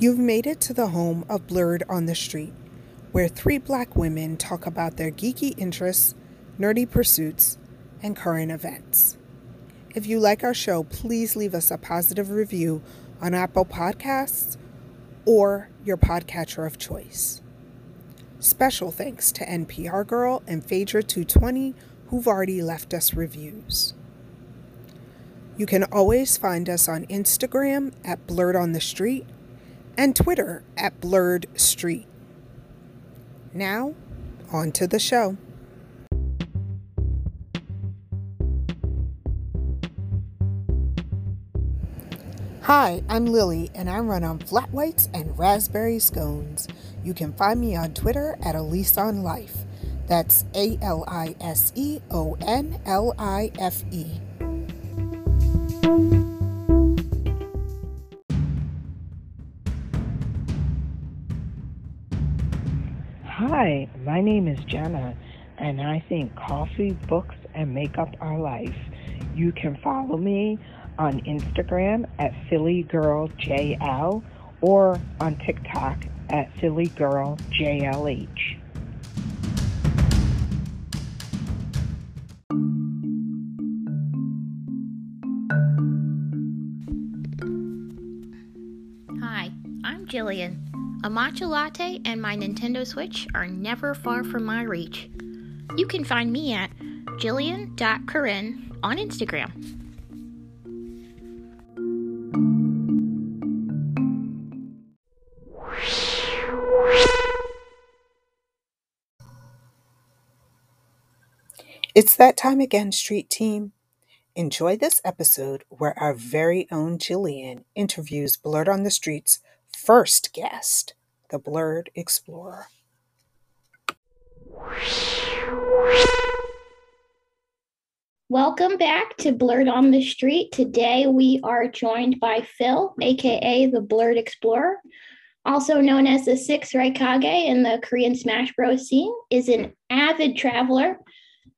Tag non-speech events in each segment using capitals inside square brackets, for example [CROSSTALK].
You've made it to the home of Blerd on the Street, where three black women talk about their geeky interests, nerdy pursuits, and current events. If you like our show, please leave us a positive review on Apple Podcasts or your podcatcher of choice. Special thanks to NPR Girl and Phaedra220 who've already left us reviews. You can always find us on Instagram at Blerd on the Street and Twitter at Blerd Street. Now, on to the show. Hi, I'm Lily, and I run on flat whites and raspberry scones. You can find me on Twitter at Alise on Life. That's A L I S E O N L I F E. Hi, my name is Jenna, and I think coffee, books, and makeup are life. You can follow me on Instagram at PhillyGirlJL or on TikTok at PhillyGirlJLH. Hi, I'm Jillian. A matcha latte and my Nintendo Switch are never far from my reach. You can find me at jillian.corinne on Instagram. It's that time again, Street Team. Enjoy this episode where our very own Jillian interviews Blerd on the Street's first guest, the Blerd Explorer. Welcome back to Blerd on the Street. Today we are joined by Phil, aka the Blerd Explorer, also known as the Six Raikage in the Korean Smash Bros. scene, is an avid traveler.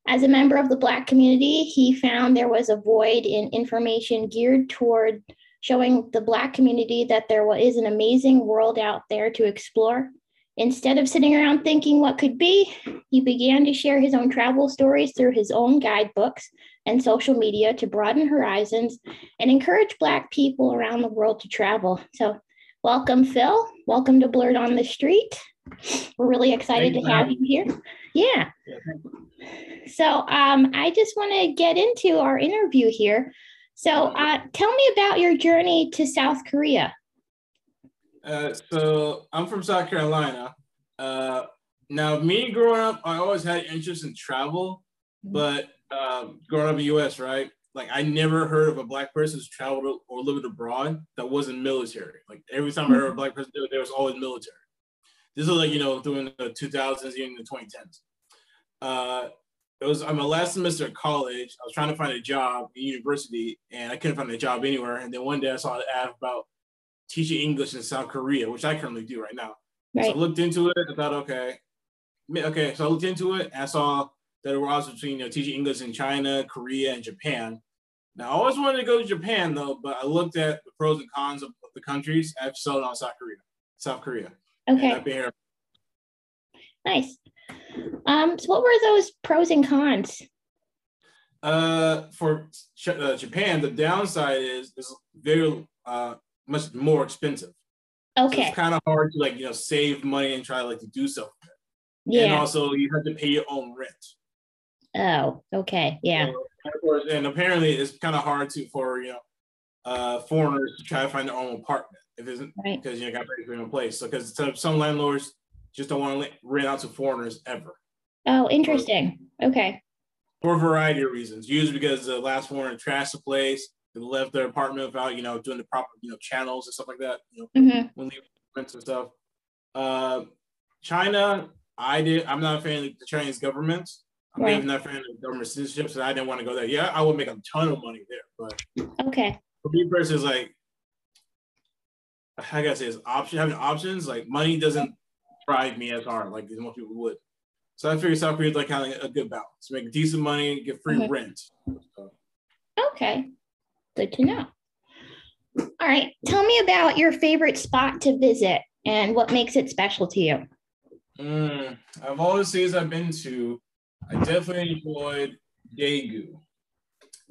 As a member of the Black community, he found there was a void in information geared toward showing the Black community that there is an amazing world out there to explore. Instead of sitting around thinking what could be, he began to share his own travel stories through his own guidebooks and social media to broaden horizons and encourage Black people around the world to travel. So, welcome, Phil. Welcome to Blerd on the Street. We're really excited Thanks, to have you here. Yeah. Yeah, So, um, I just want to get into our interview here. So, uh, tell me about your journey to South Korea. Uh, so I'm from South Carolina. Uh, now, me growing up, I always had interest in travel, but um, growing up in the U.S., right? Like I never heard of a black person who's traveled or lived abroad that wasn't military. Like every time I heard a black person, do it, there was always military. This is like you know during the 2000s, even the 2010s. Uh, it was uh, I'm a last semester at college. I was trying to find a job in university, and I couldn't find a job anywhere. And then one day I saw an ad about teaching English in South Korea, which I currently do right now. So I looked into it. I thought, okay, okay. So I looked into it. And I saw that there was between you know teaching English in China, Korea, and Japan. Now I always wanted to go to Japan though, but I looked at the pros and cons of, the countries. I've settled on South Korea. South Korea. Okay. I've been here. Nice. Um, so what were those pros and cons? Uh, for uh, Japan, the downside is it's very uh much more expensive. So Okay. it's kind of hard to like you know save money and try like to do so. And also you have to pay your own rent. Oh, okay. Yeah. So, and of course, and apparently it's kind of hard to for you know uh, foreigners to try to find their own apartment if it isn't Right. because you know, got to pay for your own place. So because some landlords just don't want to rent out to foreigners ever Oh, interesting. Okay. for a variety of reasons. Usually because the last foreigner trashed the place, they left their apartment without you know doing the proper you know channels and stuff like that. You know hmm when leaving rents and stuff. Uh, China, I did. I'm not a fan of the Chinese government. I'm Right. not a fan of government citizenship, so I didn't want to go there. Yeah, I would make a ton of money there, but Okay. for me personally, it's like I gotta say, it's option having options. Like money doesn't drive me as hard like most people would. So I figured South Korea is like kind of a good balance. Make decent money, get free Mhm. rent. So, Okay. Good to know. All right. Tell me about your favorite spot to visit and what makes it special to you. Mm, of all the cities I've been to, I definitely enjoyed Daegu.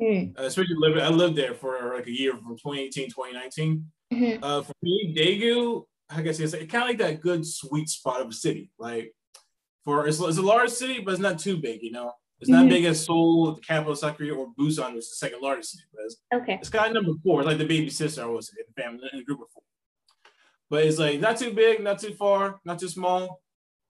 Mm. Uh, especially living, I lived there for like a year from 2018, 2019. Mm-hmm. Uh, for me, Daegu, I guess it's kind of like that good sweet spot of a city. Like for it's, it's a large city, but it's not too big. You know, it's not mm-hmm. big as Seoul, the capital of South Korea, or Busan, which is the second largest city. But it's, okay, it's kind of number four. It's like the baby sister, I was in the family in a group of four. But it's like not too big, not too far, not too small,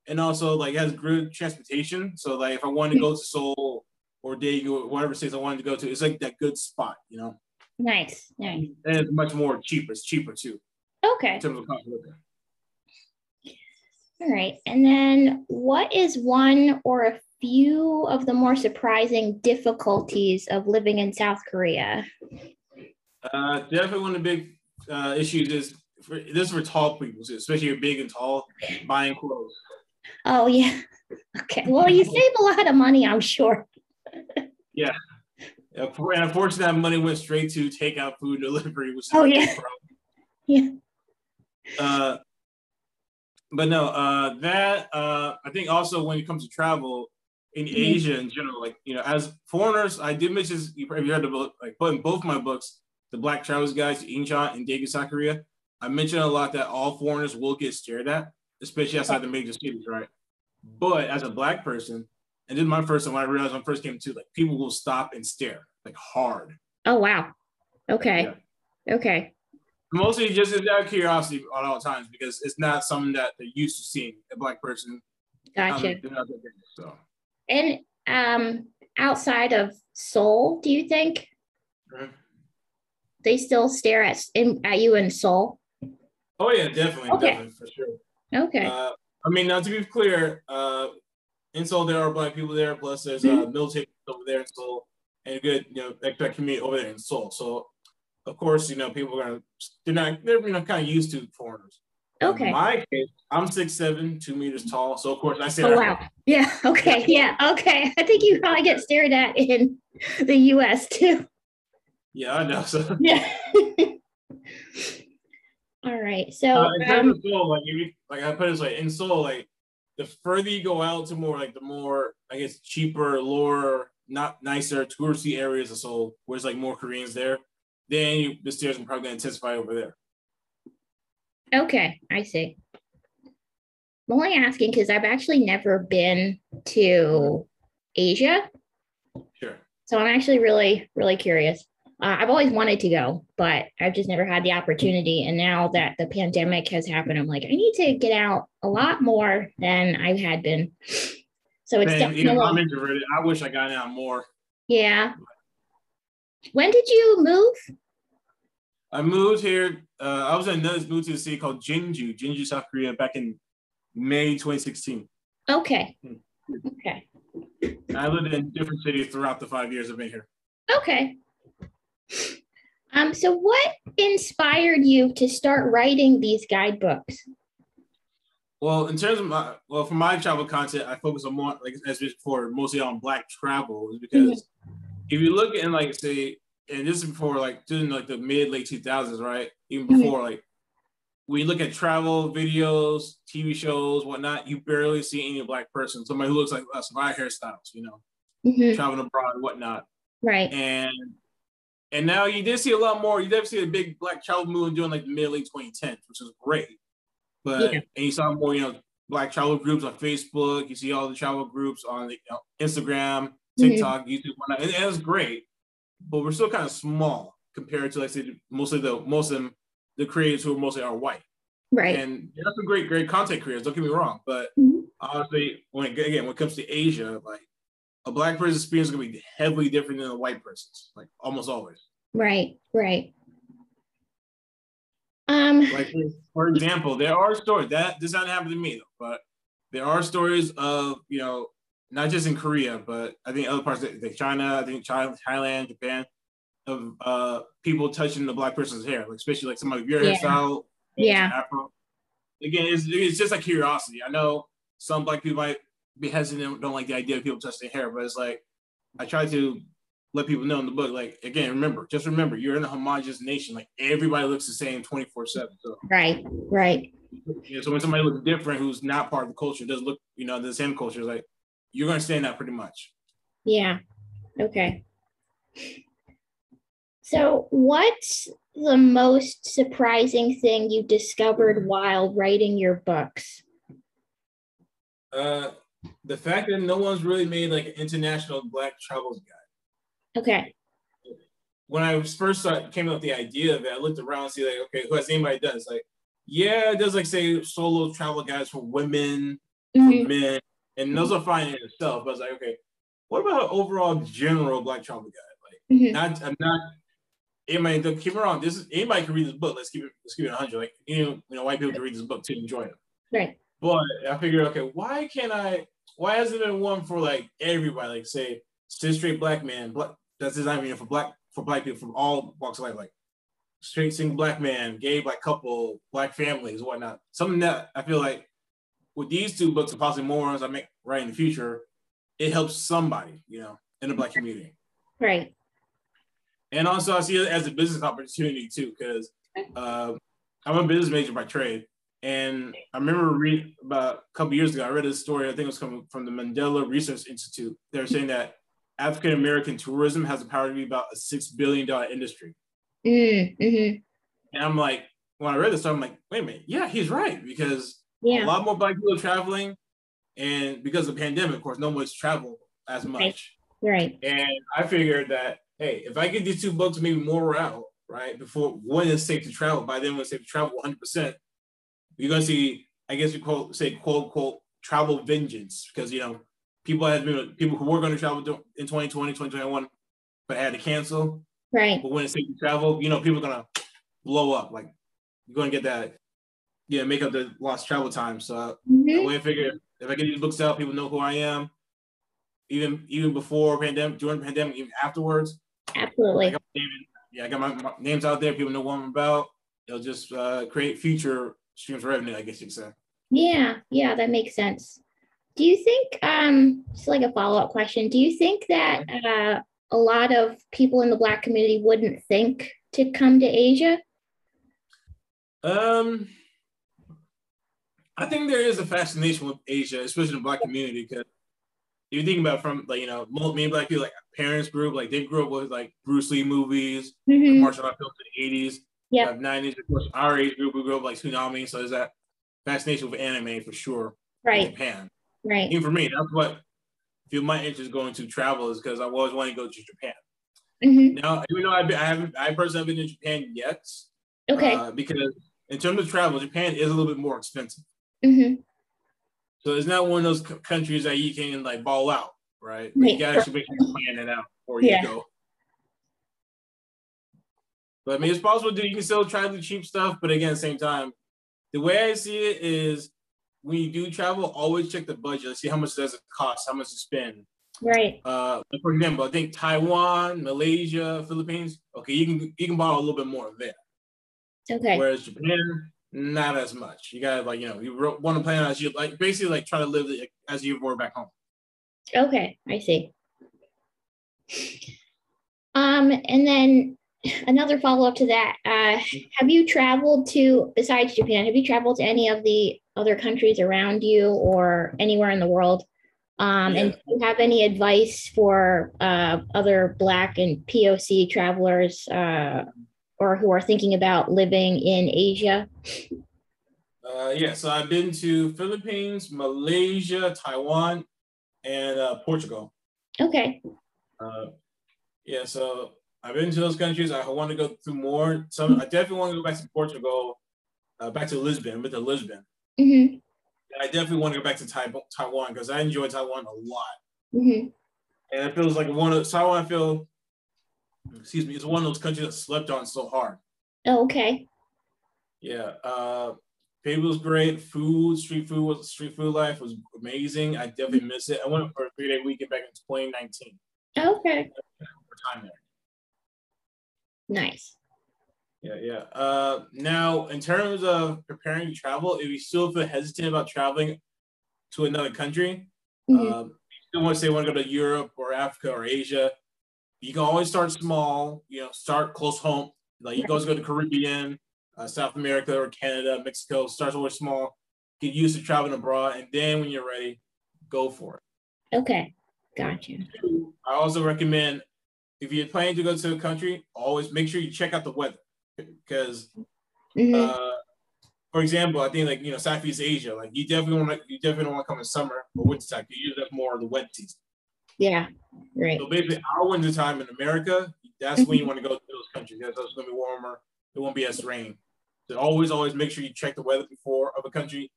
and also like has good transportation. So like if I wanted to go to Seoul or Daegu, or whatever cities I wanted to go to, it's like that good spot, you know. Nice, nice. And it's much more cheaper. It's cheaper too. Okay. In terms of cost of living. All right. And then what is one or a few of the more surprising difficulties of living in South Korea? Uh, definitely one of the big uh, issues is for, this is for tall people, especially you're big and tall, buying clothes. Oh yeah. Okay. Well, you [LAUGHS] save a lot of money, I'm sure. yeah. And unfortunately, that money went straight to takeout food delivery. Which oh yeah. [LAUGHS] Yeah. Uh, but no, uh, that uh, I think also when it comes to travel in mm-hmm. Asia in general, like you know, as foreigners, I did mention you probably heard the book, like put in both my books, the Black Travels Guide to Incheon and Daegu, South Korea. I mentioned a lot that all foreigners will get stared at, especially outside the major cities, right? But as a black person, and this is my first time when I realized when I first came to, like people will stop and stare, like hard. Oh wow. Okay. Yeah. Okay. Mostly just out of curiosity at all times because it's not something that they're used to seeing a black person. Gotcha. Um, so. And um, outside of Seoul, do you think mm-hmm. they still stare at in, at you in Seoul? Oh yeah, definitely, okay. definitely for sure. Okay. Uh, I mean, now to be clear, uh, in Seoul there are black people there. Plus, there's uh, mm-hmm. military over there in Seoul, and a good you know expat community over there in Seoul. So of course, you know, people are gonna they're not they're you know kind of used to foreigners. Okay. In my case, I'm six seven, two meters tall. So of course I say Oh wow. Yeah. [LAUGHS] Okay. Yeah. Okay. I think you probably get stared at in the US too. Yeah, I know. [LAUGHS] So yeah. [LAUGHS] All right. So uh, in terms um, of like you, like I put it this way, in Seoul, like the further you go out to more like the more I guess cheaper, lower, not nicer touristy areas of Seoul, where it's like more Koreans there then you, the stairs are probably going to intensify over there. Okay, I see. I'm only asking because I've actually never been to Asia. Sure. So I'm actually really, really curious. Uh, I've always wanted to go, but I've just never had the opportunity. And now that the pandemic has happened, I'm like, I need to get out a lot more than I had been. So it's Man, definitely. You know, I'm introverted. I wish I got out more. Yeah, when did you move? I moved here. Uh, I was in another moved to a city called Jeonju, Jeonju, South Korea, back in May 2016. Okay. Hmm. Okay. I lived in different cities throughout the five years I've been here. Okay. Um, so what inspired you to start writing these guidebooks? Well, in terms of my well, for my travel content, I focus on more like as before, mostly on black travel because mm-hmm if you look in like say, and this is before like during like the mid late two thousands, right? Even mm-hmm. before like when you look at travel videos, TV shows, whatnot, you barely see any black person, somebody who looks like us, my hairstyles, you know, mm-hmm. traveling abroad, whatnot. Right. And and now you did see a lot more. You did see a big black travel movement during like the mid late 2010s, which is great. But yeah. and you saw more, you know, black travel groups on Facebook. You see all the travel groups on the, you know, Instagram. Mm-hmm. TikTok, mm-hmm. YouTube, whatnot. And, and it's great, but we're still kind of small compared to like say mostly the most of them the creators who are mostly are white. Right. And that's some great, great content creators. Don't get me wrong, but mm-hmm. honestly, when again when it comes to Asia, like a black person's experience is gonna be heavily different than a white person's, like almost always. Right. Right. Um, like for example, there are stories that does not happen to me though, but there are stories of you know not just in Korea, but I think other parts like China, I think China, Thailand, Japan, of uh, people touching the black person's hair, like especially like somebody of your yeah. hairstyle, yeah. Afro. Again, it's, it's just like curiosity. I know some black people might be hesitant, don't like the idea of people touching their hair, but it's like I try to let people know in the book, like again, remember, just remember, you're in a homogenous nation. Like everybody looks the same 24 seven. So right, right. Yeah, so when somebody looks different, who's not part of the culture, does look, you know, the same culture, like you're gonna stand out pretty much. Yeah. Okay. So, what's the most surprising thing you discovered while writing your books? Uh, the fact that no one's really made like an international black travels guide. Okay. When I first started, came up with the idea of it, I looked around and see like, okay, who has anybody done? It's like, yeah, it does like say solo travel guides for women, mm-hmm. for men, and those are fine in itself. But I was like, okay, what about overall general black travel guide? Like, mm-hmm. not, I'm not. Anybody, don't keep it on. This is anybody can read this book. Let's keep it. Let's keep it 100. Like you know, you know, white people can read this book to enjoy it. Right. But I figured, okay, why can't I? Why hasn't it been one for like everybody? Like say, cis straight black man, black. That's designed you know, for black for black people from all walks of life, like straight single black man, gay black couple, black families, whatnot. Something that I feel like with these two books and possibly more ones I make right in the future, it helps somebody, you know, in the black community. Right. And also I see it as a business opportunity too, because uh, I'm a business major by trade. And I remember reading about a couple years ago, I read a story, I think it was coming from the Mandala Research Institute. They're saying that African American tourism has the power to be about a $6 billion industry. Mm, mm-hmm. And I'm like, when I read this, I'm like, wait a minute, yeah, he's right because yeah. a lot more black people are traveling, and because of the pandemic, of course, no one's traveled as much. Right. right. And I figured that hey, if I get these two books maybe more out, right, before when it's safe to travel, by then when it's safe to travel 100, percent you're gonna see, I guess you quote say quote quote travel vengeance because you know people have been people who were going to travel in 2020, 2021, but had to cancel. Right. But when it's safe to travel, you know, people are gonna blow up. Like you're gonna get that, yeah, make up the lost travel time. So mm-hmm. I figure if I get these books out, people know who I am. Even even before pandemic, during the pandemic, even afterwards. Absolutely. I yeah, I got my, my, names out there. People know what I'm about. It'll just uh, create future streams of revenue, I guess you could say. Yeah, yeah, that makes sense. Do you think, um, just like a follow up question, do you think that uh, a lot of people in the Black community wouldn't think to come to Asia? Um, I think there is a fascination with Asia, especially the Black community, because you think about from like you know me and Black people, like parents group, like they grew up with like Bruce Lee movies, mm-hmm. martial art films in the eighties, yeah, nineties. Of course, our age group we grew up like Toonami, so there's that fascination with anime for sure. Right, Japan. Right. Even for me, that's what feel my interest going to travel is because I always wanted to go to Japan. Mm-hmm. Now, even though I've been, I haven't, I personally haven't been to Japan yet. Okay. Uh, because in terms of travel, Japan is a little bit more expensive. Mm-hmm. So it's not one of those countries that you can like ball out, right? You gotta actually make sure you plan it out before you go. But I mean, it's possible to you can still try the cheap stuff, but again, at the same time, the way I see it is when you do travel, always check the budget. See how much does it cost, how much to spend. Right. Uh, for example, I think Taiwan, Malaysia, Philippines. Okay, you can you can borrow a little bit more there. Okay. Whereas Japan, not as much. You gotta like you know you want to plan as you like basically like try to live as you were back home. Okay, I see. Um, and then another follow up to that. Uh, have you traveled to besides Japan? Have you traveled to any of the other countries around you or anywhere in the world? Um, yeah. And do you have any advice for uh, other Black and POC travelers uh, or who are thinking about living in Asia? Uh, yeah, so I've been to Philippines, Malaysia, Taiwan, and uh, Portugal. Okay. Uh, yeah, so I've been to those countries. I want to go through more. Some I definitely want to go back to Portugal, uh, back to Lisbon, but to Lisbon. Mm-hmm. I definitely want to go back to Taiwan because I enjoy Taiwan a lot. Mm-hmm. And it feels like one of Taiwan. I feel, excuse me, it's one of those countries that slept on so hard. Oh, okay. Yeah. Uh, people was great. Food, street food was street food life was amazing. I definitely miss it. I went for a three day weekend back in 2019. Okay. Time there. Nice. Yeah, yeah. Uh, now, in terms of preparing to travel, if you still feel hesitant about traveling to another country, mm-hmm. um, you still want to say want to go to Europe or Africa or Asia, you can always start small. You know, start close home. Like you guys go to Caribbean, uh, South America, or Canada, Mexico. Start always small. Get used to traveling abroad, and then when you're ready, go for it. Okay, gotcha. I also recommend if you're planning to go to a country, always make sure you check out the weather because, Mhm. uh, for example, I think like you know Southeast Asia, like you definitely want to you definitely want to come in summer or winter time. You usually have more of the wet season. Yeah, right. So basically, our winter time in America, that's when you want to go to those countries. That's it's going to be warmer. It won't be as rain. So always, always make sure you check the weather before of a country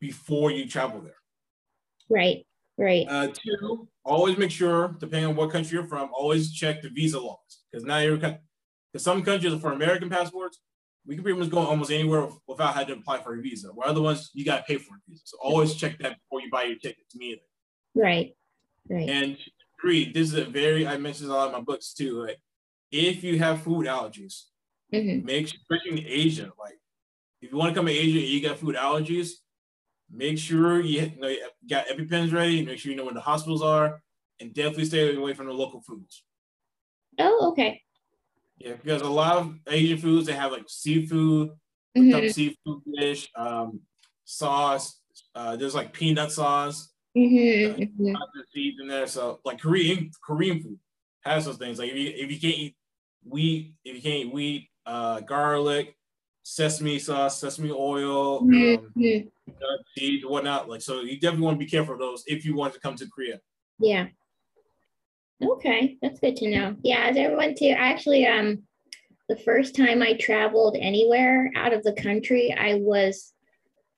before you travel there. Right, right. Uh, two, always make sure, depending on what country you're from, always check the visa laws because every country. Because some countries for American passports, we can pretty much go almost anywhere without having to apply for a visa. Where other ones, you got to pay for a visa. So always check that before you buy your ticket. To me, Right, right. and three, this is a very I mentioned a lot in my books too. Like, if you have food allergies, hmm make sure, especially in Asia, like if you want to come to Asia and you got food allergies, make sure you, you know, you got EpiPens ready. Make sure you know where the hospitals are, and definitely stay away from the local foods. Oh, okay. Yeah, because a lot of Asian foods they have like seafood, Mhm, seafood dish, um, sauce. Uh, there's like peanut sauce, mhm, mhm. other seeds in there. So like Korean Korean food has those things. Like if you if you can't eat wheat, if you can't eat wheat, uh, garlic, sesame sauce, sesame oil, um, mhm. seeds, whatnot. Like so, you definitely want to be careful of those if you want to come to Korea. Yeah. Okay, that's good to know. Yeah, as everyone too, actually, um, the first time I traveled anywhere out of the country, I was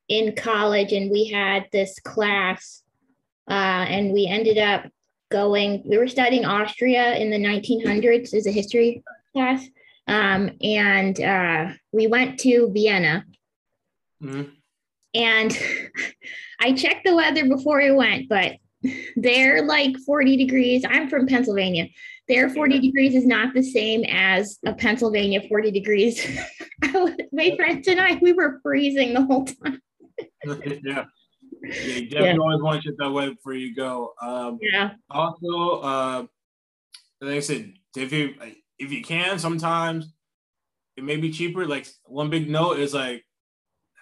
in college and we had this class, uh, and we ended up going, we were studying Austria in the 1900s as a history class. Um, and uh, we went to Vienna Mhm. and [LAUGHS] I checked the weather before we went, but they're like 40 degrees. I'm from Pennsylvania. Their 40 degrees is not the same as a Pennsylvania 40 degrees. [LAUGHS] I was- My friends and I, we were freezing the whole time. [LAUGHS] yeah. Yeah, you definitely always want to check that way before you go. Um, Yeah. also, uh, like I said, if you if you can, sometimes it may be cheaper. Like one big note is like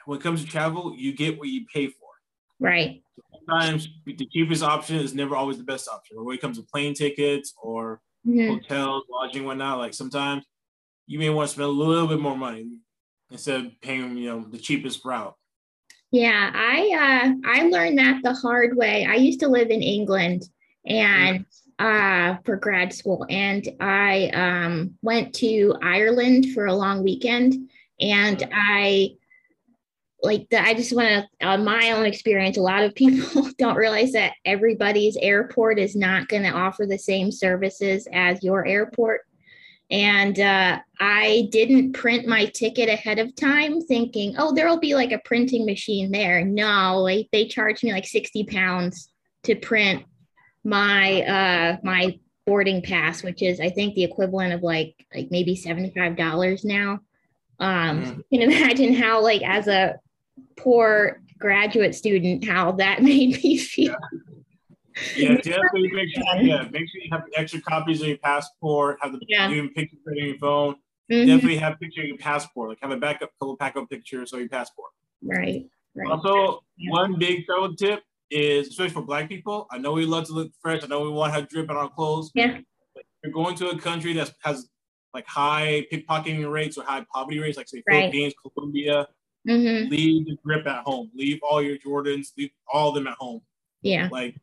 when it comes to travel, you get what you pay for. Right. Sometimes the cheapest option is never always the best option. When it comes to plane tickets or Mhm. hotels, lodging, whatnot, like sometimes you may want to spend a little bit more money instead of paying, you know, the cheapest route. Yeah, I uh I learned that the hard way. I used to live in England and uh for grad school and I um went to Ireland for a long weekend and I like that I just want to on my own experience a lot of people [LAUGHS] don't realize that everybody's airport is not going to offer the same services as your airport and uh, I didn't print my ticket ahead of time, thinking, "Oh, there'll be like a printing machine there." No, like they charged me like sixty pounds to print my uh, my boarding pass, which is I think the equivalent of like like maybe seventy five dollars now. Um, [LAUGHS] Mhm. You can imagine how like as a poor graduate student how that [LAUGHS] made me feel. Yeah, definitely make sure. Yeah, make sure you have extra copies of your passport. Have the Yeah. even pictures on your phone. Mhm. Definitely have a picture of your passport. Like have a backup, couple backup pictures of your passport. Right. Right. Also, Yeah. one big travel tip is, especially for Black people. I know we love to look fresh. I know we want to have drip on our clothes. Yeah. But if you're going to a country that has like high pickpocketing rates or high poverty rates, like say Right. Philippines, Colombia, hmm leave the drip at home. Leave all your Jordans. Leave all of them at home. Yeah. Like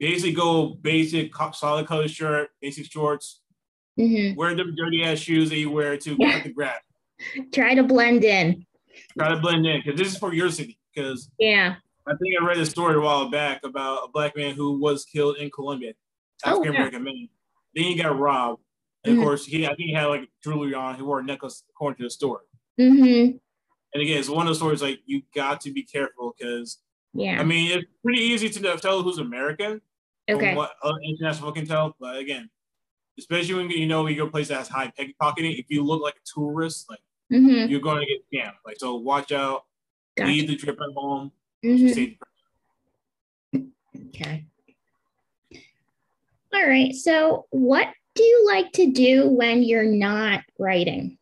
basically go basic solid color shirt, basic shorts. hmm Wear the dirty ass shoes that you wear to Yeah. cut the grass. [LAUGHS] Try to blend in. Try to blend in because this is for your city. Because Yeah. I think I read a story a while back about a black man who was killed in Colombia, Oh, African American man. Then he got robbed. And Mhm. of course, he I think he had like jewelry on. He wore a necklace according to the story. hmm And again, it's one of those stories like you got to be careful because Yeah. I mean it's pretty easy to tell who's American okay. what other international can tell. But again, especially when you know you go a place that has high pickpocketing, if you look like a tourist, like hmm you're going to get scammed. Like so, watch out. Gotcha. Leave the trip at home. Mhm. Okay. All right. So, what do you like to do when you're not writing?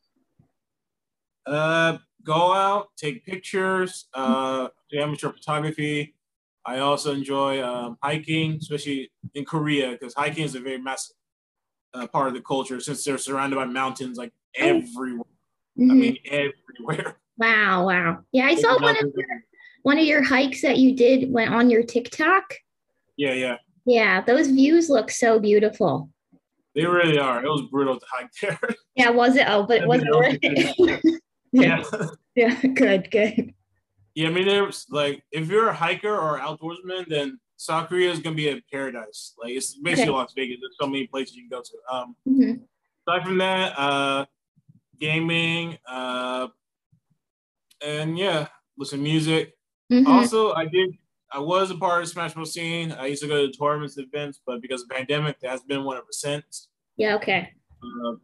Uh, go out, take pictures, uh, do amateur photography. I also enjoy um, hiking, especially in Korea, because hiking is a very massive uh, part of the culture since they're surrounded by mountains like Oh. everywhere. Mhm. I mean, everywhere. [LAUGHS] wow, wow. Yeah, I saw one of your one of your hikes that you did went on your TikTok. Yeah, yeah. Yeah, those views look so beautiful. They really are. It was brutal to hike there. [LAUGHS] Yeah, was it? Oh, but was it worth it? [LAUGHS] yeah. yeah, good, good. Yeah, I mean, there's like if you're a hiker or outdoorsman, then South Korea is gonna be a paradise. Like it's basically Okay. Las Vegas. There's so many places you can go to. Um, Mhm. aside from that, uh, gaming, uh, and yeah, listen to music. Mhm. Also, I did. I was a part of the Smash Bros. scene. I used to go to tournaments, and events, but because of the pandemic, there has been one ever since. Yeah, okay. Uh,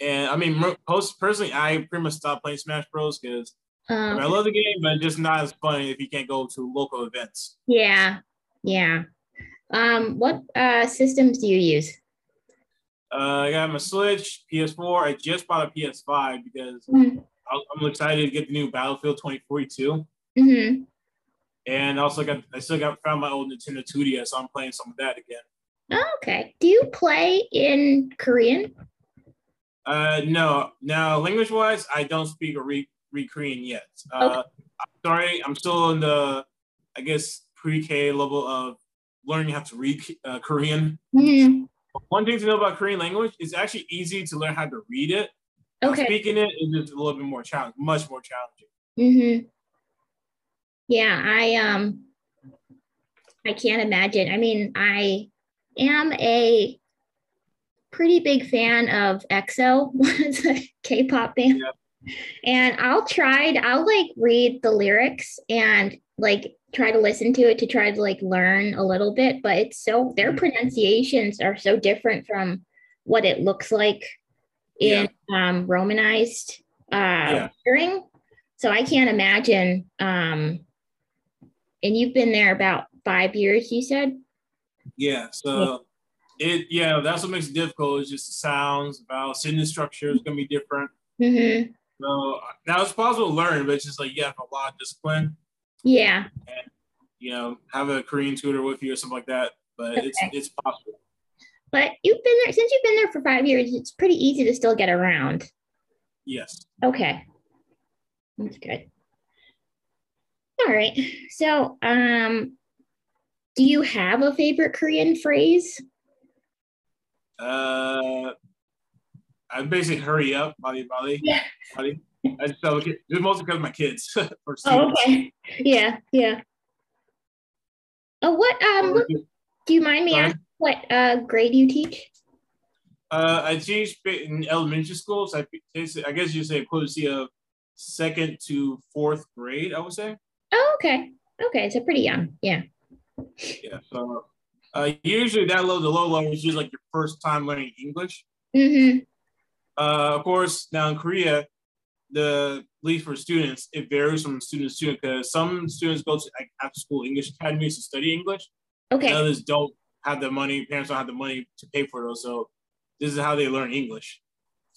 and I mean, mo- post personally, I pretty much stopped playing Smash Bros. because I, mean, I Um, love the game, but just not as fun if you can't go to local events. yeah, yeah. Um, what uh, systems do you use? Uh, I got my Switch, PS4. I just bought a PS5 because Mhm. I- I'm excited to get the new Battlefield 2042. Mm-hmm. And also got I still got found my old Nintendo 2DS, so I'm playing some of that again. Oh, okay. Do you play in Korean? Uh, no, now language wise, I don't speak or read, read Korean yet. Uh, I'm sorry, I'm still in the, I guess, pre-K level of learning how to read uh, Korean. Mm-hmm. One thing to know about Korean language is actually easy to learn how to read it. Okay. Speaking it is just a little bit more challenging, much more challenging. Mm-hmm. Yeah, I um I can't imagine. I mean, I am a pretty big fan of EXO, [LAUGHS] K-pop band. And I'll try to, I'll like read the lyrics and like try to listen to it to try to like learn a little bit, but it's so their pronunciations are so different from what it looks like in um romanized uh Yeah. hearing. So I can't imagine um and you've been there about five years, you said? Yeah, so it yeah, that's what makes it difficult. Is just the sounds, vowel, sentence structure is gonna be different. Mm-hmm. So now it's possible to learn, but it's just like you have a lot of discipline. Yeah. And, You know, have a Korean tutor with you or something like that. But it's it's possible. But you've been there since you've been there for five years, it's pretty easy to still get around. Yes. Okay. That's good. All right. So, um, do you have a favorite Korean phrase? Uh, I basically hurry up, body body. Yeah. body. I just tell the kids, it's mostly because of my kids. [LAUGHS] Oh, okay. Yeah, yeah. Oh, what um what, do you mind me Sorry? asking what uh grade you teach? Uh, I teach in elementary schools. I, I guess you say equivalency of second to fourth grade. I would say. Oh, okay. Okay, so pretty young. Yeah. Yeah. So uh, usually that level, the low level is usually like your first time learning English. Mm-hmm. Uh, of course, now in Korea, the least for students, it varies from student to student because some students go to like, after school English academies to study English. Okay. Others don't have the money. Parents don't have the money to pay for those. So this is how they learn English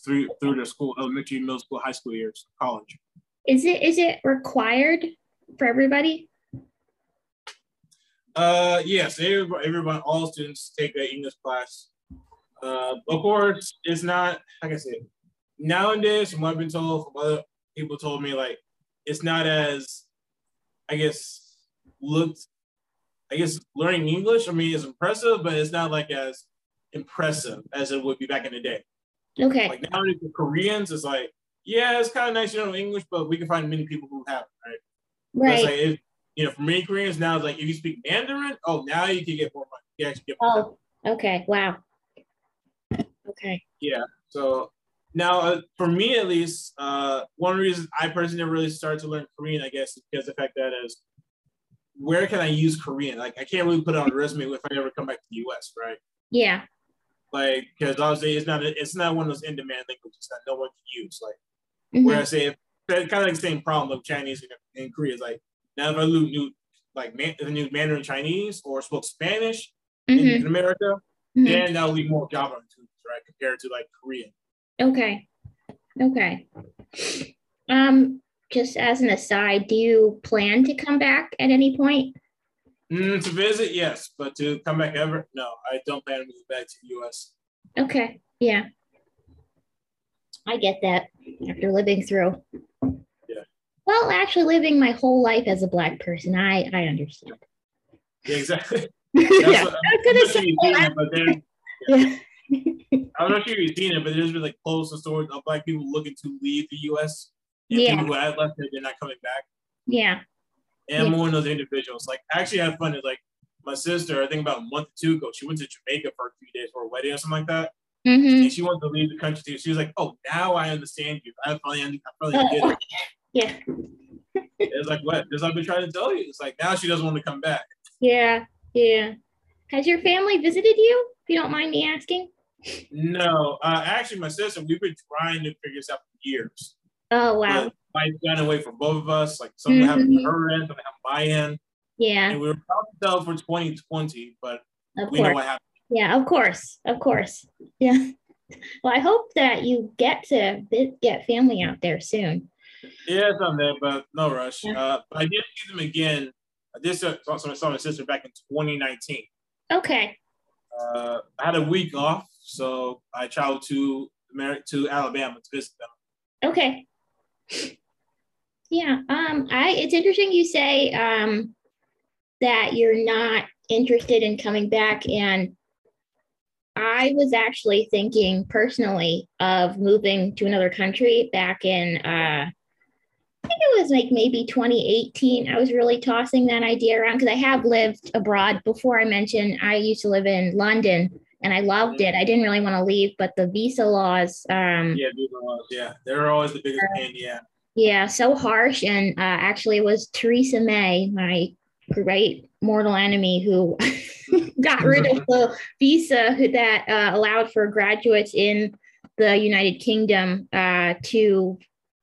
through through their school, elementary, middle school, high school years, college. Is it is it required for everybody? Uh, yes, everybody, everyone, all students take an English class. Uh, of course, it's not like I said. Nowadays, from what I've been told, from other people told me, like it's not as, I guess, looked. I guess learning English, I mean, is impressive, but it's not like as impressive as it would be back in the day. Okay. Like nowadays, the Koreans, is like, yeah, it's kind of nice you know English, but we can find many people who have it, right? Right. like, if, you know, for many Koreans now, it's like if you speak Mandarin, oh, now you can get more money. You actually get more. Oh, okay. Wow. Okay. Yeah. So now, uh, for me at least, uh, one reason I personally never really started to learn Korean, I guess, is because the fact that is, where can I use Korean? Like, I can't really put it on a resume if I ever come back to the U.S., right? Yeah. Like, because obviously it's not it's not one of those in-demand languages that no one can use. Like, Mhm. where I say if kind of like the same problem of Chinese and, and Korea is like now if I knew, knew like man, if I knew Mandarin Chinese or spoke Spanish in, Mhm. in America, mm-hmm. then that'll be more job opportunities, right? Compared to like Korean. Okay. Okay. Um, just as an aside, do you plan to come back at any point? Mm, to visit, yes, but to come back ever, no. I don't plan to move back to the U.S. Okay, yeah, I get that after living through. Yeah. Well, actually, living my whole life as a black person, I I understand. Yeah, exactly. [LAUGHS] yeah, what, I was gonna say then, [LAUGHS] yeah. [LAUGHS] I'm not sure you've seen it, but there's been like posts and stories of black people looking to leave the U.S. And yeah. people who have left it, they're not coming back. Yeah. And yeah. more of those individuals. Like, I actually had fun. Is like my sister, I think about a month or two ago, she went to Jamaica for a few days for a wedding or something like that. Mm-hmm. And she wanted to leave the country too. She was like, "Oh, now I understand you. I finally, I finally get it." [LAUGHS] yeah. it's like what? Because I've been trying to tell you. It's like now she doesn't want to come back. Yeah, yeah. Has your family visited you? If you don't mind me asking. No, uh, actually, my sister. We've been trying to figure this out for years. Oh wow! Life got away from both of us. Like something mm-hmm. happened to her end, something happened my end. Yeah. And we were about to sell for 2020, but of we course. know what happened. Yeah, of course, of course. Yeah. Well, I hope that you get to get family out there soon. Yeah, someday, but no rush. Yeah. Uh, I did see them again. I did saw, saw my sister back in 2019. Okay. Uh, I had a week off, so I traveled to America to Alabama to visit them. Okay. Yeah. Um. I. It's interesting you say um that you're not interested in coming back, and I was actually thinking personally of moving to another country back in. Uh, I think it was like maybe 2018. I was really tossing that idea around because I have lived abroad before. I mentioned I used to live in London and I loved it. I didn't really want to leave, but the visa laws. Um, yeah, visa laws. Yeah, they're always the biggest uh, pain. Yeah. Yeah, so harsh. And uh, actually, it was Theresa May, my great mortal enemy, who [LAUGHS] got rid of the visa that uh, allowed for graduates in the United Kingdom uh, to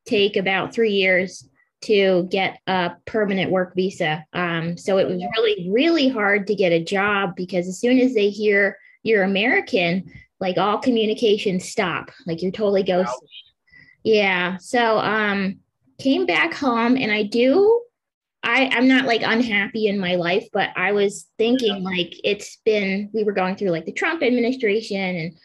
take about three years to get a permanent work visa. Um, so it was really, really hard to get a job because as soon as they hear you're American, like all communications stop, like you're totally ghosted. Yeah. So um came back home and I do I, I'm not like unhappy in my life, but I was thinking like it's been we were going through like the Trump administration and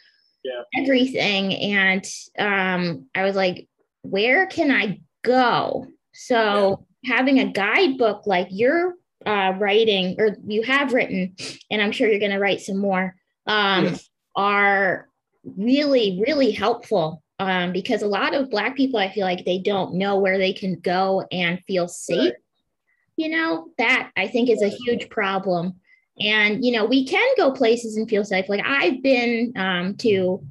yeah. everything. And um I was like, where can I go? So yeah. having a guidebook like you're uh, writing or you have written, and I'm sure you're going to write some more, um, yes. are really, really helpful um, because a lot of Black people, I feel like they don't know where they can go and feel safe. You know, that I think is a huge problem. And, you know, we can go places and feel safe. Like I've been um, to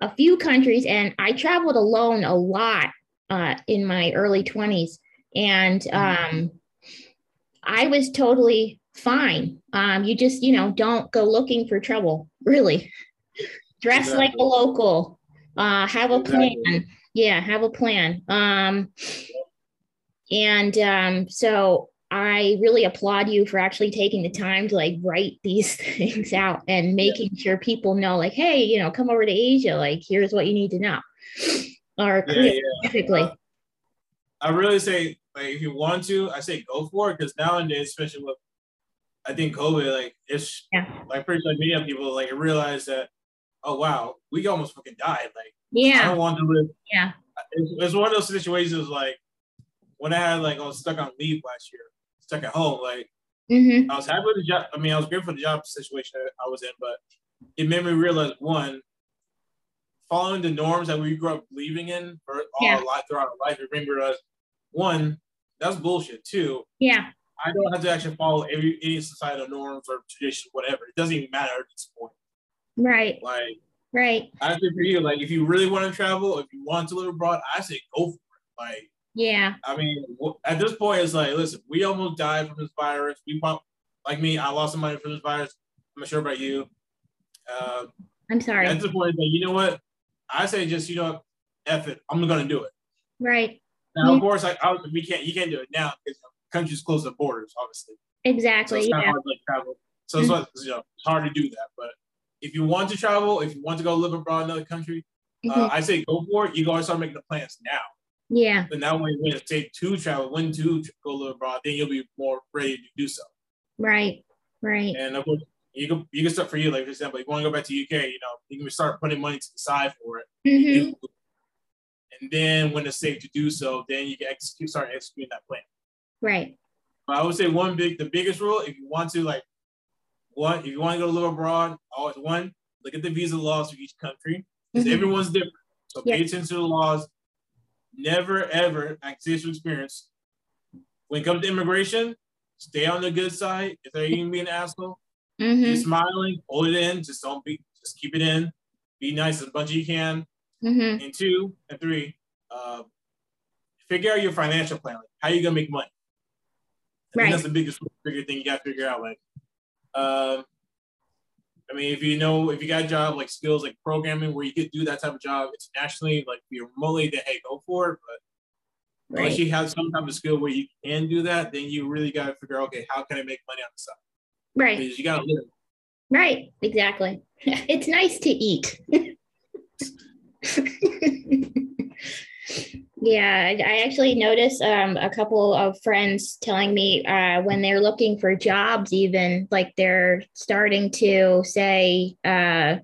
a few countries and I traveled alone a lot uh, in my early 20s. And mm-hmm. um, I was totally fine. Um, you just, you know, don't go looking for trouble, really. [LAUGHS] Dress exactly. like a local, uh, have a exactly. plan. Yeah, have a plan. Um, and um, so I really applaud you for actually taking the time to like write these [LAUGHS] things out and making yeah. sure people know, like, hey, you know, come over to Asia. Like, here's what you need to know. [SNIFFS] Or yeah, yeah. specifically. Uh, I really say, like, if you want to, I say go for it because nowadays, especially with I think COVID, like it's yeah. like pretty much many people like realize that, oh wow, we almost fucking died. Like yeah, I don't want to live. Yeah, it's, it's one of those situations like when I had like I was stuck on leave last year, stuck at home. Like mm-hmm. I was happy with the job. I mean, I was grateful for the job situation I was in, but it made me realize one, following the norms that we grew up believing in for all yeah. our life throughout our life, me realize one, that's bullshit. Two, yeah, I don't have to actually follow every any societal norms or traditions, whatever. It doesn't even matter at this point. Right. Like. Right. I say for you, like if you really want to travel, if you want to live abroad, I say go for it. Like. Yeah. I mean, at this point, it's like, listen, we almost died from this virus. We, like me, I lost some money from this virus. I'm not sure about you. Uh, I'm sorry. At this point, like, you know what? I say just, you know, F it. I'm going to do it. Right. Now, yeah. of course, like, I, we can't, you can't do it now because countries close the borders, obviously. Exactly. So it's yeah. hard to like, travel. So mm-hmm. it's, you know, it's hard to do that. But if you want to travel, if you want to go live abroad in another country, uh, Mhm. I say go for it. You gotta start making the plans now. Yeah. And that way, when it's safe to travel, when to go live abroad, then you'll be more ready to do so. Right. Right. And of course, you can you can start for you. Like for example, if you want to go back to UK, you know, you can start putting money to the side for it. hmm And then when it's safe to do so, then you can execute, start executing that plan. Right. But I would say one big, the biggest rule, if you want to like, one, if you want to go live abroad, always one, look at the visa laws for each country because Mhm. everyone's different. So pay attention to the laws. Never ever, your experience. When it comes to immigration, stay on the good side. If they're even being an asshole, hmm be smiling, hold it in. Just don't be, just keep it in. Be nice as much as you can. hmm And two and three, uh, figure out your financial plan. Like, how you gonna make money? Right. that's the biggest bigger thing you gotta figure out. Like, um, I mean, if you know, if you got a job like skills like programming where you could do that type of job internationally, like you're remotely, then hey, go for it. But unless you have some type of skill where you can do that, then you really gotta figure out, okay, how can I make money on the side? Right. Because you gotta live. Right. Exactly. [LAUGHS] It's nice to eat. [LAUGHS] yeah, I actually noticed um, a couple of friends telling me uh, when they're looking for jobs, even like they're starting to say uh,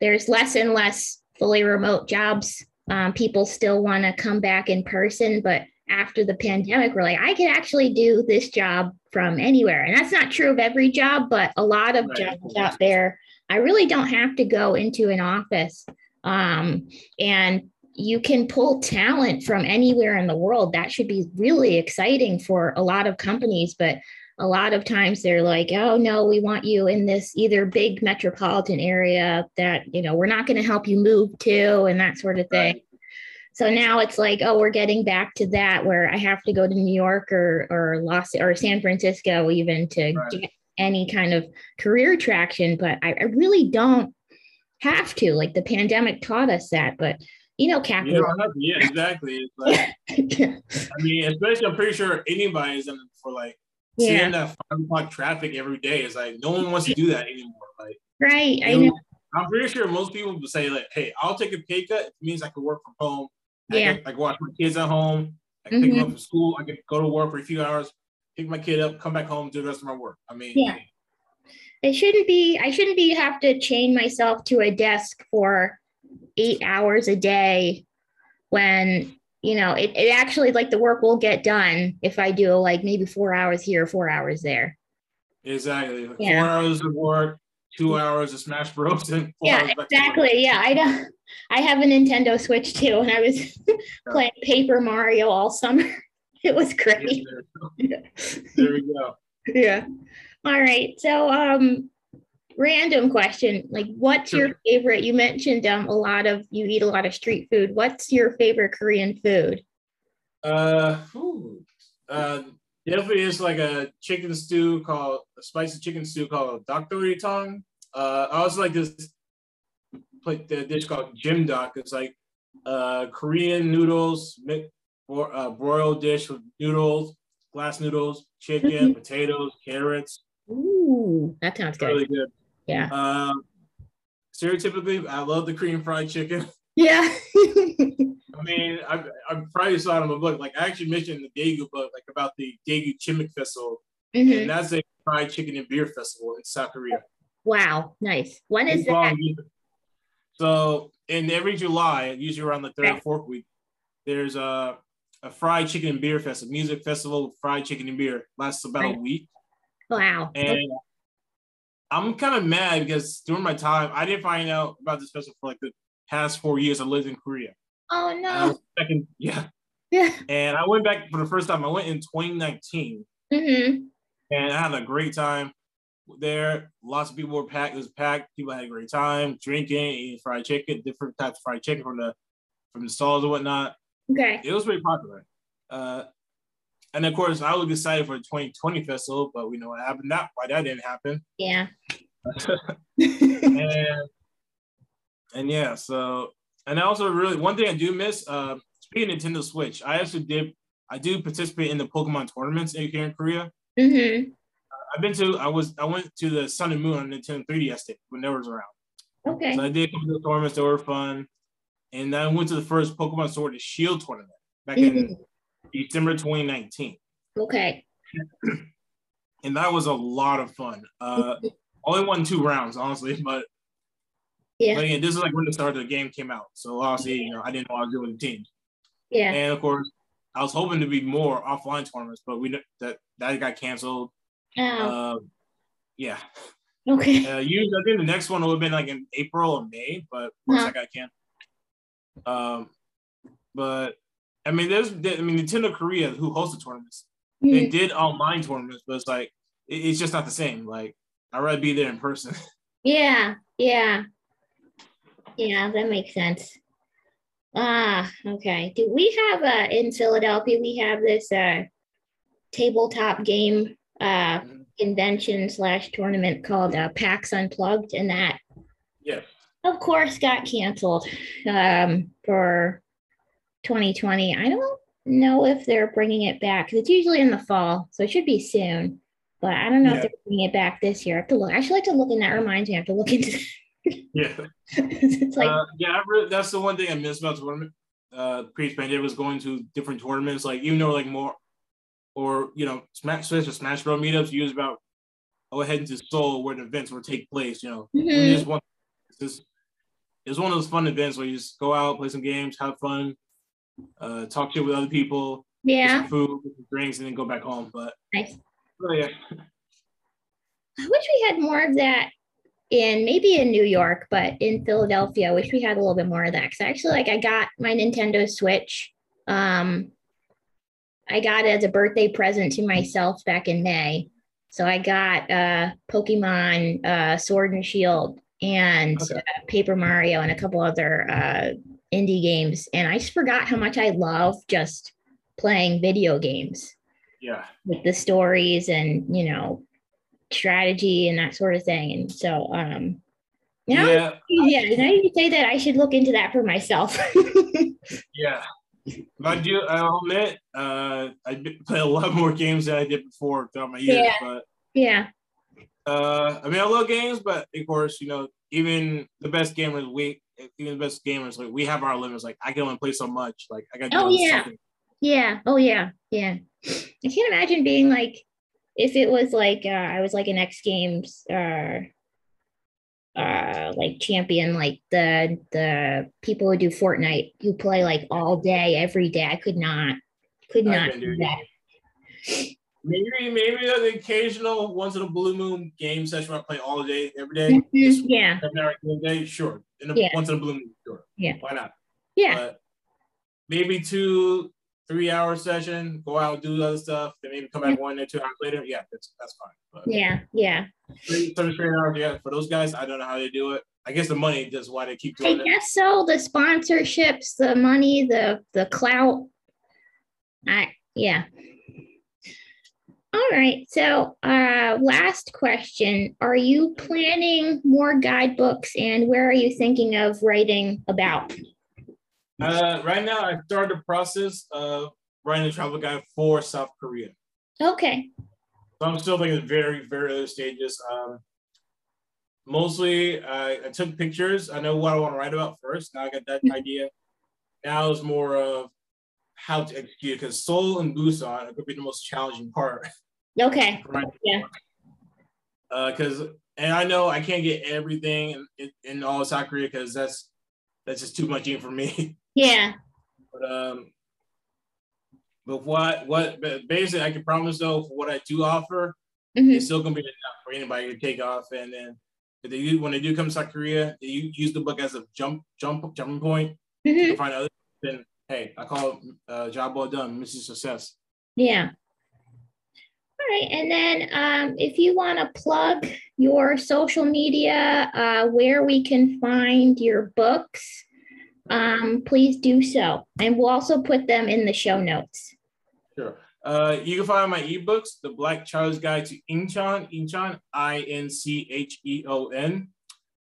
there's less and less fully remote jobs. Um, people still want to come back in person, but after the pandemic, we're like, I could actually do this job from anywhere. And that's not true of every job, but a lot of Right. jobs out there, I really don't have to go into an office. Um, and you can pull talent from anywhere in the world. That should be really exciting for a lot of companies. But a lot of times they're like, oh, no, we want you in this either big metropolitan area that, you know, we're not going to help you move to and that sort of thing. Right. So now it's like, oh, we're getting back to that where I have to go to New York or or Los or San Francisco even to Right. get any kind of career traction. But I, I really don't have to. Like the pandemic taught us that. But you know, You capital. don't have to- yeah, exactly. Like, [LAUGHS] I mean, especially I'm pretty sure anybody is in for like yeah, seeing that five o'clock traffic every day is like no one wants to do that anymore. Like right. I you know. I'm pretty sure most people would say like, "Hey, I'll take a pay cut. It means I can work from home. I Yeah. can, I can watch my kids at home. I can pick Mhm. them up from school. I can go to work for a few hours, pick my kid up, come back home, do the rest of my work. I mean, Yeah. It shouldn't be. I shouldn't be have to chain myself to a desk for eight hours a day when you know it, it actually like the work will get done if I do like maybe four hours here, four hours there. exactly. Like Yeah. Four hours of work, two hours of Smash Bros. And four Yeah, exactly. Yeah, I don't. I have a Nintendo Switch too, and I was [LAUGHS] playing Paper Mario all summer. [LAUGHS] It was great. There we go. [LAUGHS] Yeah. All right. So, um, random question. Like, what's your favorite? You mentioned um a lot of you eat a lot of street food. What's your favorite Korean food? Uh, uh, definitely is like a chicken stew called a spicy chicken stew called Dakdoritang. Uh, I also like this like the dish called Jjimdak. It's like uh Korean noodles, or uh, broiled dish with noodles, glass noodles, chicken, Mhm. potatoes, carrots. Ooh, that sounds good. Really good. Yeah. Um, stereotypically, I love the Korean fried chicken. [LAUGHS] Yeah. I mean, I, I probably saw it in my book. Like, I actually mentioned the Daegu book, like about the Daegu Chimac Festival, Mhm. and that's a fried chicken and beer festival in South Korea. Wow. Nice. When is that? So, in every July, usually around the third or fourth week, there's a a fried chicken and beer festival, music festival, fried chicken and beer. Lasts about Right. a week, Wow. and I'm kind of mad because during my time, I didn't find out about this festival for like the past four years. I lived in Korea. Oh no. Second, yeah, Yeah. and I went back for the first time. I went in 2019. Mm-hmm. and I had a great time there. Lots of people were packed. It was packed. People had a great time drinking, eating fried chicken, different types of fried chicken from the from the stalls and whatnot. Okay. It was pretty popular. Uh, and of course, I was excited for the 2020 festival, but we know what happened. That why that didn't happen. Yeah. [LAUGHS] and and yeah, so and I also really one thing I do miss. Uh, speaking of Nintendo Switch, I actually did. I do participate in the Pokemon tournaments here in Korea. mm-hmm. I've been to. I was. I went to the Sun and Moon on Nintendo 3DS when that was around. Okay. So I did come to the tournaments that were fun. And then I went to the first Pokemon Sword and Shield tournament back in Mhm. December 2019. Okay. And that was a lot of fun. Uh, only won two rounds, honestly, but, Yeah. but again, this is like when the start of the game came out. So obviously, you know, I didn't know I was doing with the teams. Yeah. And of course, I was hoping to be more offline tournaments, but we that that got canceled. Oh, Uh, yeah. okay. Uh, usually, I think the next one would have been like in April or May, but of course Uh-huh. I got canceled. Um, but I mean, there's I mean Nintendo Korea who hosts the tournaments. They Mhm. did online tournaments, but it's like it- it's just not the same. Like I'd rather be there in person. [LAUGHS] Yeah. Yeah. Yeah, that makes sense. Ah, okay. Do we have uh in Philadelphia? We have this uh tabletop game uh convention slash tournament called uh, PAX Unplugged, and that yeah. of course got canceled um, for 2020 i don't know if they're bringing it back 'cause it's usually in the fall so it should be soon but i don't know Yeah. if they're bringing it back this year i have to look i should like to look in that reminds me i have to look into Yeah. [LAUGHS] it's like uh, yeah, really, that's the one thing I miss about tournament. Uh, pre-pandemic was going to different tournaments, like even though like more, or you know, Smash, Switch or Smash Bros. meetups, you use about go ahead into Seoul where the events will take place. You know, Mhm. we just it's just it's one of those fun events where you just go out, play some games, have fun, uh, talk shit with other people, yeah some food, drinks, and then go back home. But nice oh, yeah, i wish we had more of that in maybe in new york but in philadelphia i wish we had a little bit more of that because actually like i got my nintendo switch um I got it as a birthday present to myself back in May. So I got uh, Pokemon uh, Sword and Shield and Okay. uh, Paper Mario and a couple other uh, indie games. And I just forgot how much I love just playing video games yeah, with the stories and, you know, strategy and that sort of thing. And so, um, know, yeah, yeah, now you say that I should look into that for myself. [LAUGHS] yeah. But I do. I'll admit, uh, I play a lot [LAUGHS] more games than I did before throughout my years. Yeah. But yeah. uh, I mean, I love games, but of course, you know, even the best gamers, we even the best gamers, like we have our limits. Like I can only play so much. Like I got Oh, yeah. something. Yeah. Oh yeah. Yeah. I can't imagine being like if it was like uh, I was like an X Games uh uh like champion like the the people who do Fortnite who play like all day every day. I could not could not do that. Maybe maybe the occasional once in a blue moon game session where I play all day every day. Mhm. Yeah. every day, sure. In a, Yeah. Once in a blue moon, sure. Yeah. Why not? Yeah. But maybe two, three hour session, go out, do other stuff, then maybe come back one or two hours later. Yeah, that's that's fine. But Yeah. Yeah. three, 30 straight hours, yeah, for those guys, I don't know how they do it. I guess the money is why they keep doing it. I guess so. The sponsorships, the money, the the clout. I yeah. All right. So, uh, last question: Are you planning more guidebooks, and where are you thinking of writing about? Uh, right now, I started the process of writing a travel guide for South Korea. Okay. So I'm still in very, very early stages. Um, mostly, I, I took pictures. I know what I want to write about first. Now I got that idea. Now it's more of how to execute because Seoul and Busan are going to be the most challenging part. [LAUGHS] Okay. my Yeah. Because and I know I can't get everything in, in, all of South Korea because that's that's just too much in for me. [LAUGHS] Yeah. But um, but what what but basically I can promise though for what I do offer, Mhm. it's still gonna be enough for anybody to take off. And then if they do, when they do come to South Korea, they use the book as a jump jump jumping point Mhm. to find others. Then hey, I call it uh, job well done, mission success. Yeah. Right. And then um, if you want to plug your social media, uh, where we can find your books, um, please do so. And we'll also put them in the show notes. Sure. Uh, you can find my ebooks, The Black Child's Guide to Incheon, Incheon, I N C H E O N,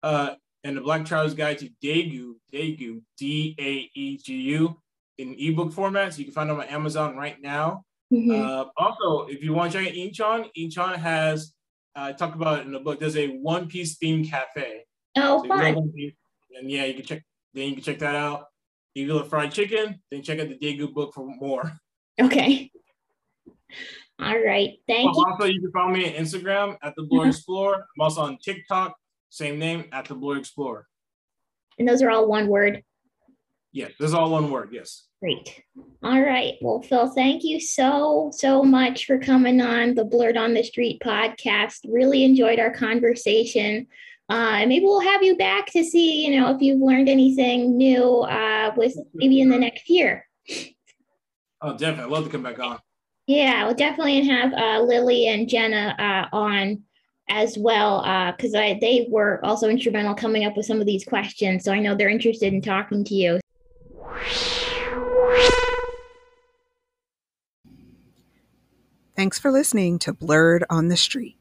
uh, and The Black Child's Guide to Daegu, Daegu, D A E G U, in ebook formats. You can find them on Amazon right now. Mhm. Uh, also, if you want to check out Incheon, Incheon has, uh, talk about it in the book, there's a One Piece themed cafe. Oh, So fun. Beef. And yeah, you can check. Then you can check that out. You love fried chicken. Then check out the Daegu book for more. Okay. All right. Thank Well, you. also, you can follow me on Instagram at the Blerd Explorer. I'm also on TikTok, same name at the Blerd Explorer. And those are all one word. Yes, this is all one word. Yes. Great. All right. Well, Phil, thank you so, so much for coming on the Blerd on the Street podcast. Really enjoyed our conversation. Uh, and maybe we'll have you back to see, you know, if you've learned anything new uh, with maybe in the next year. Oh, definitely. I'd love to come back on. Yeah, we'll definitely have uh, Lily and Jenna uh, on as well because I they were also instrumental coming up with some of these questions. So I know they're interested in talking to you. Thanks for listening to Blerd on the Street.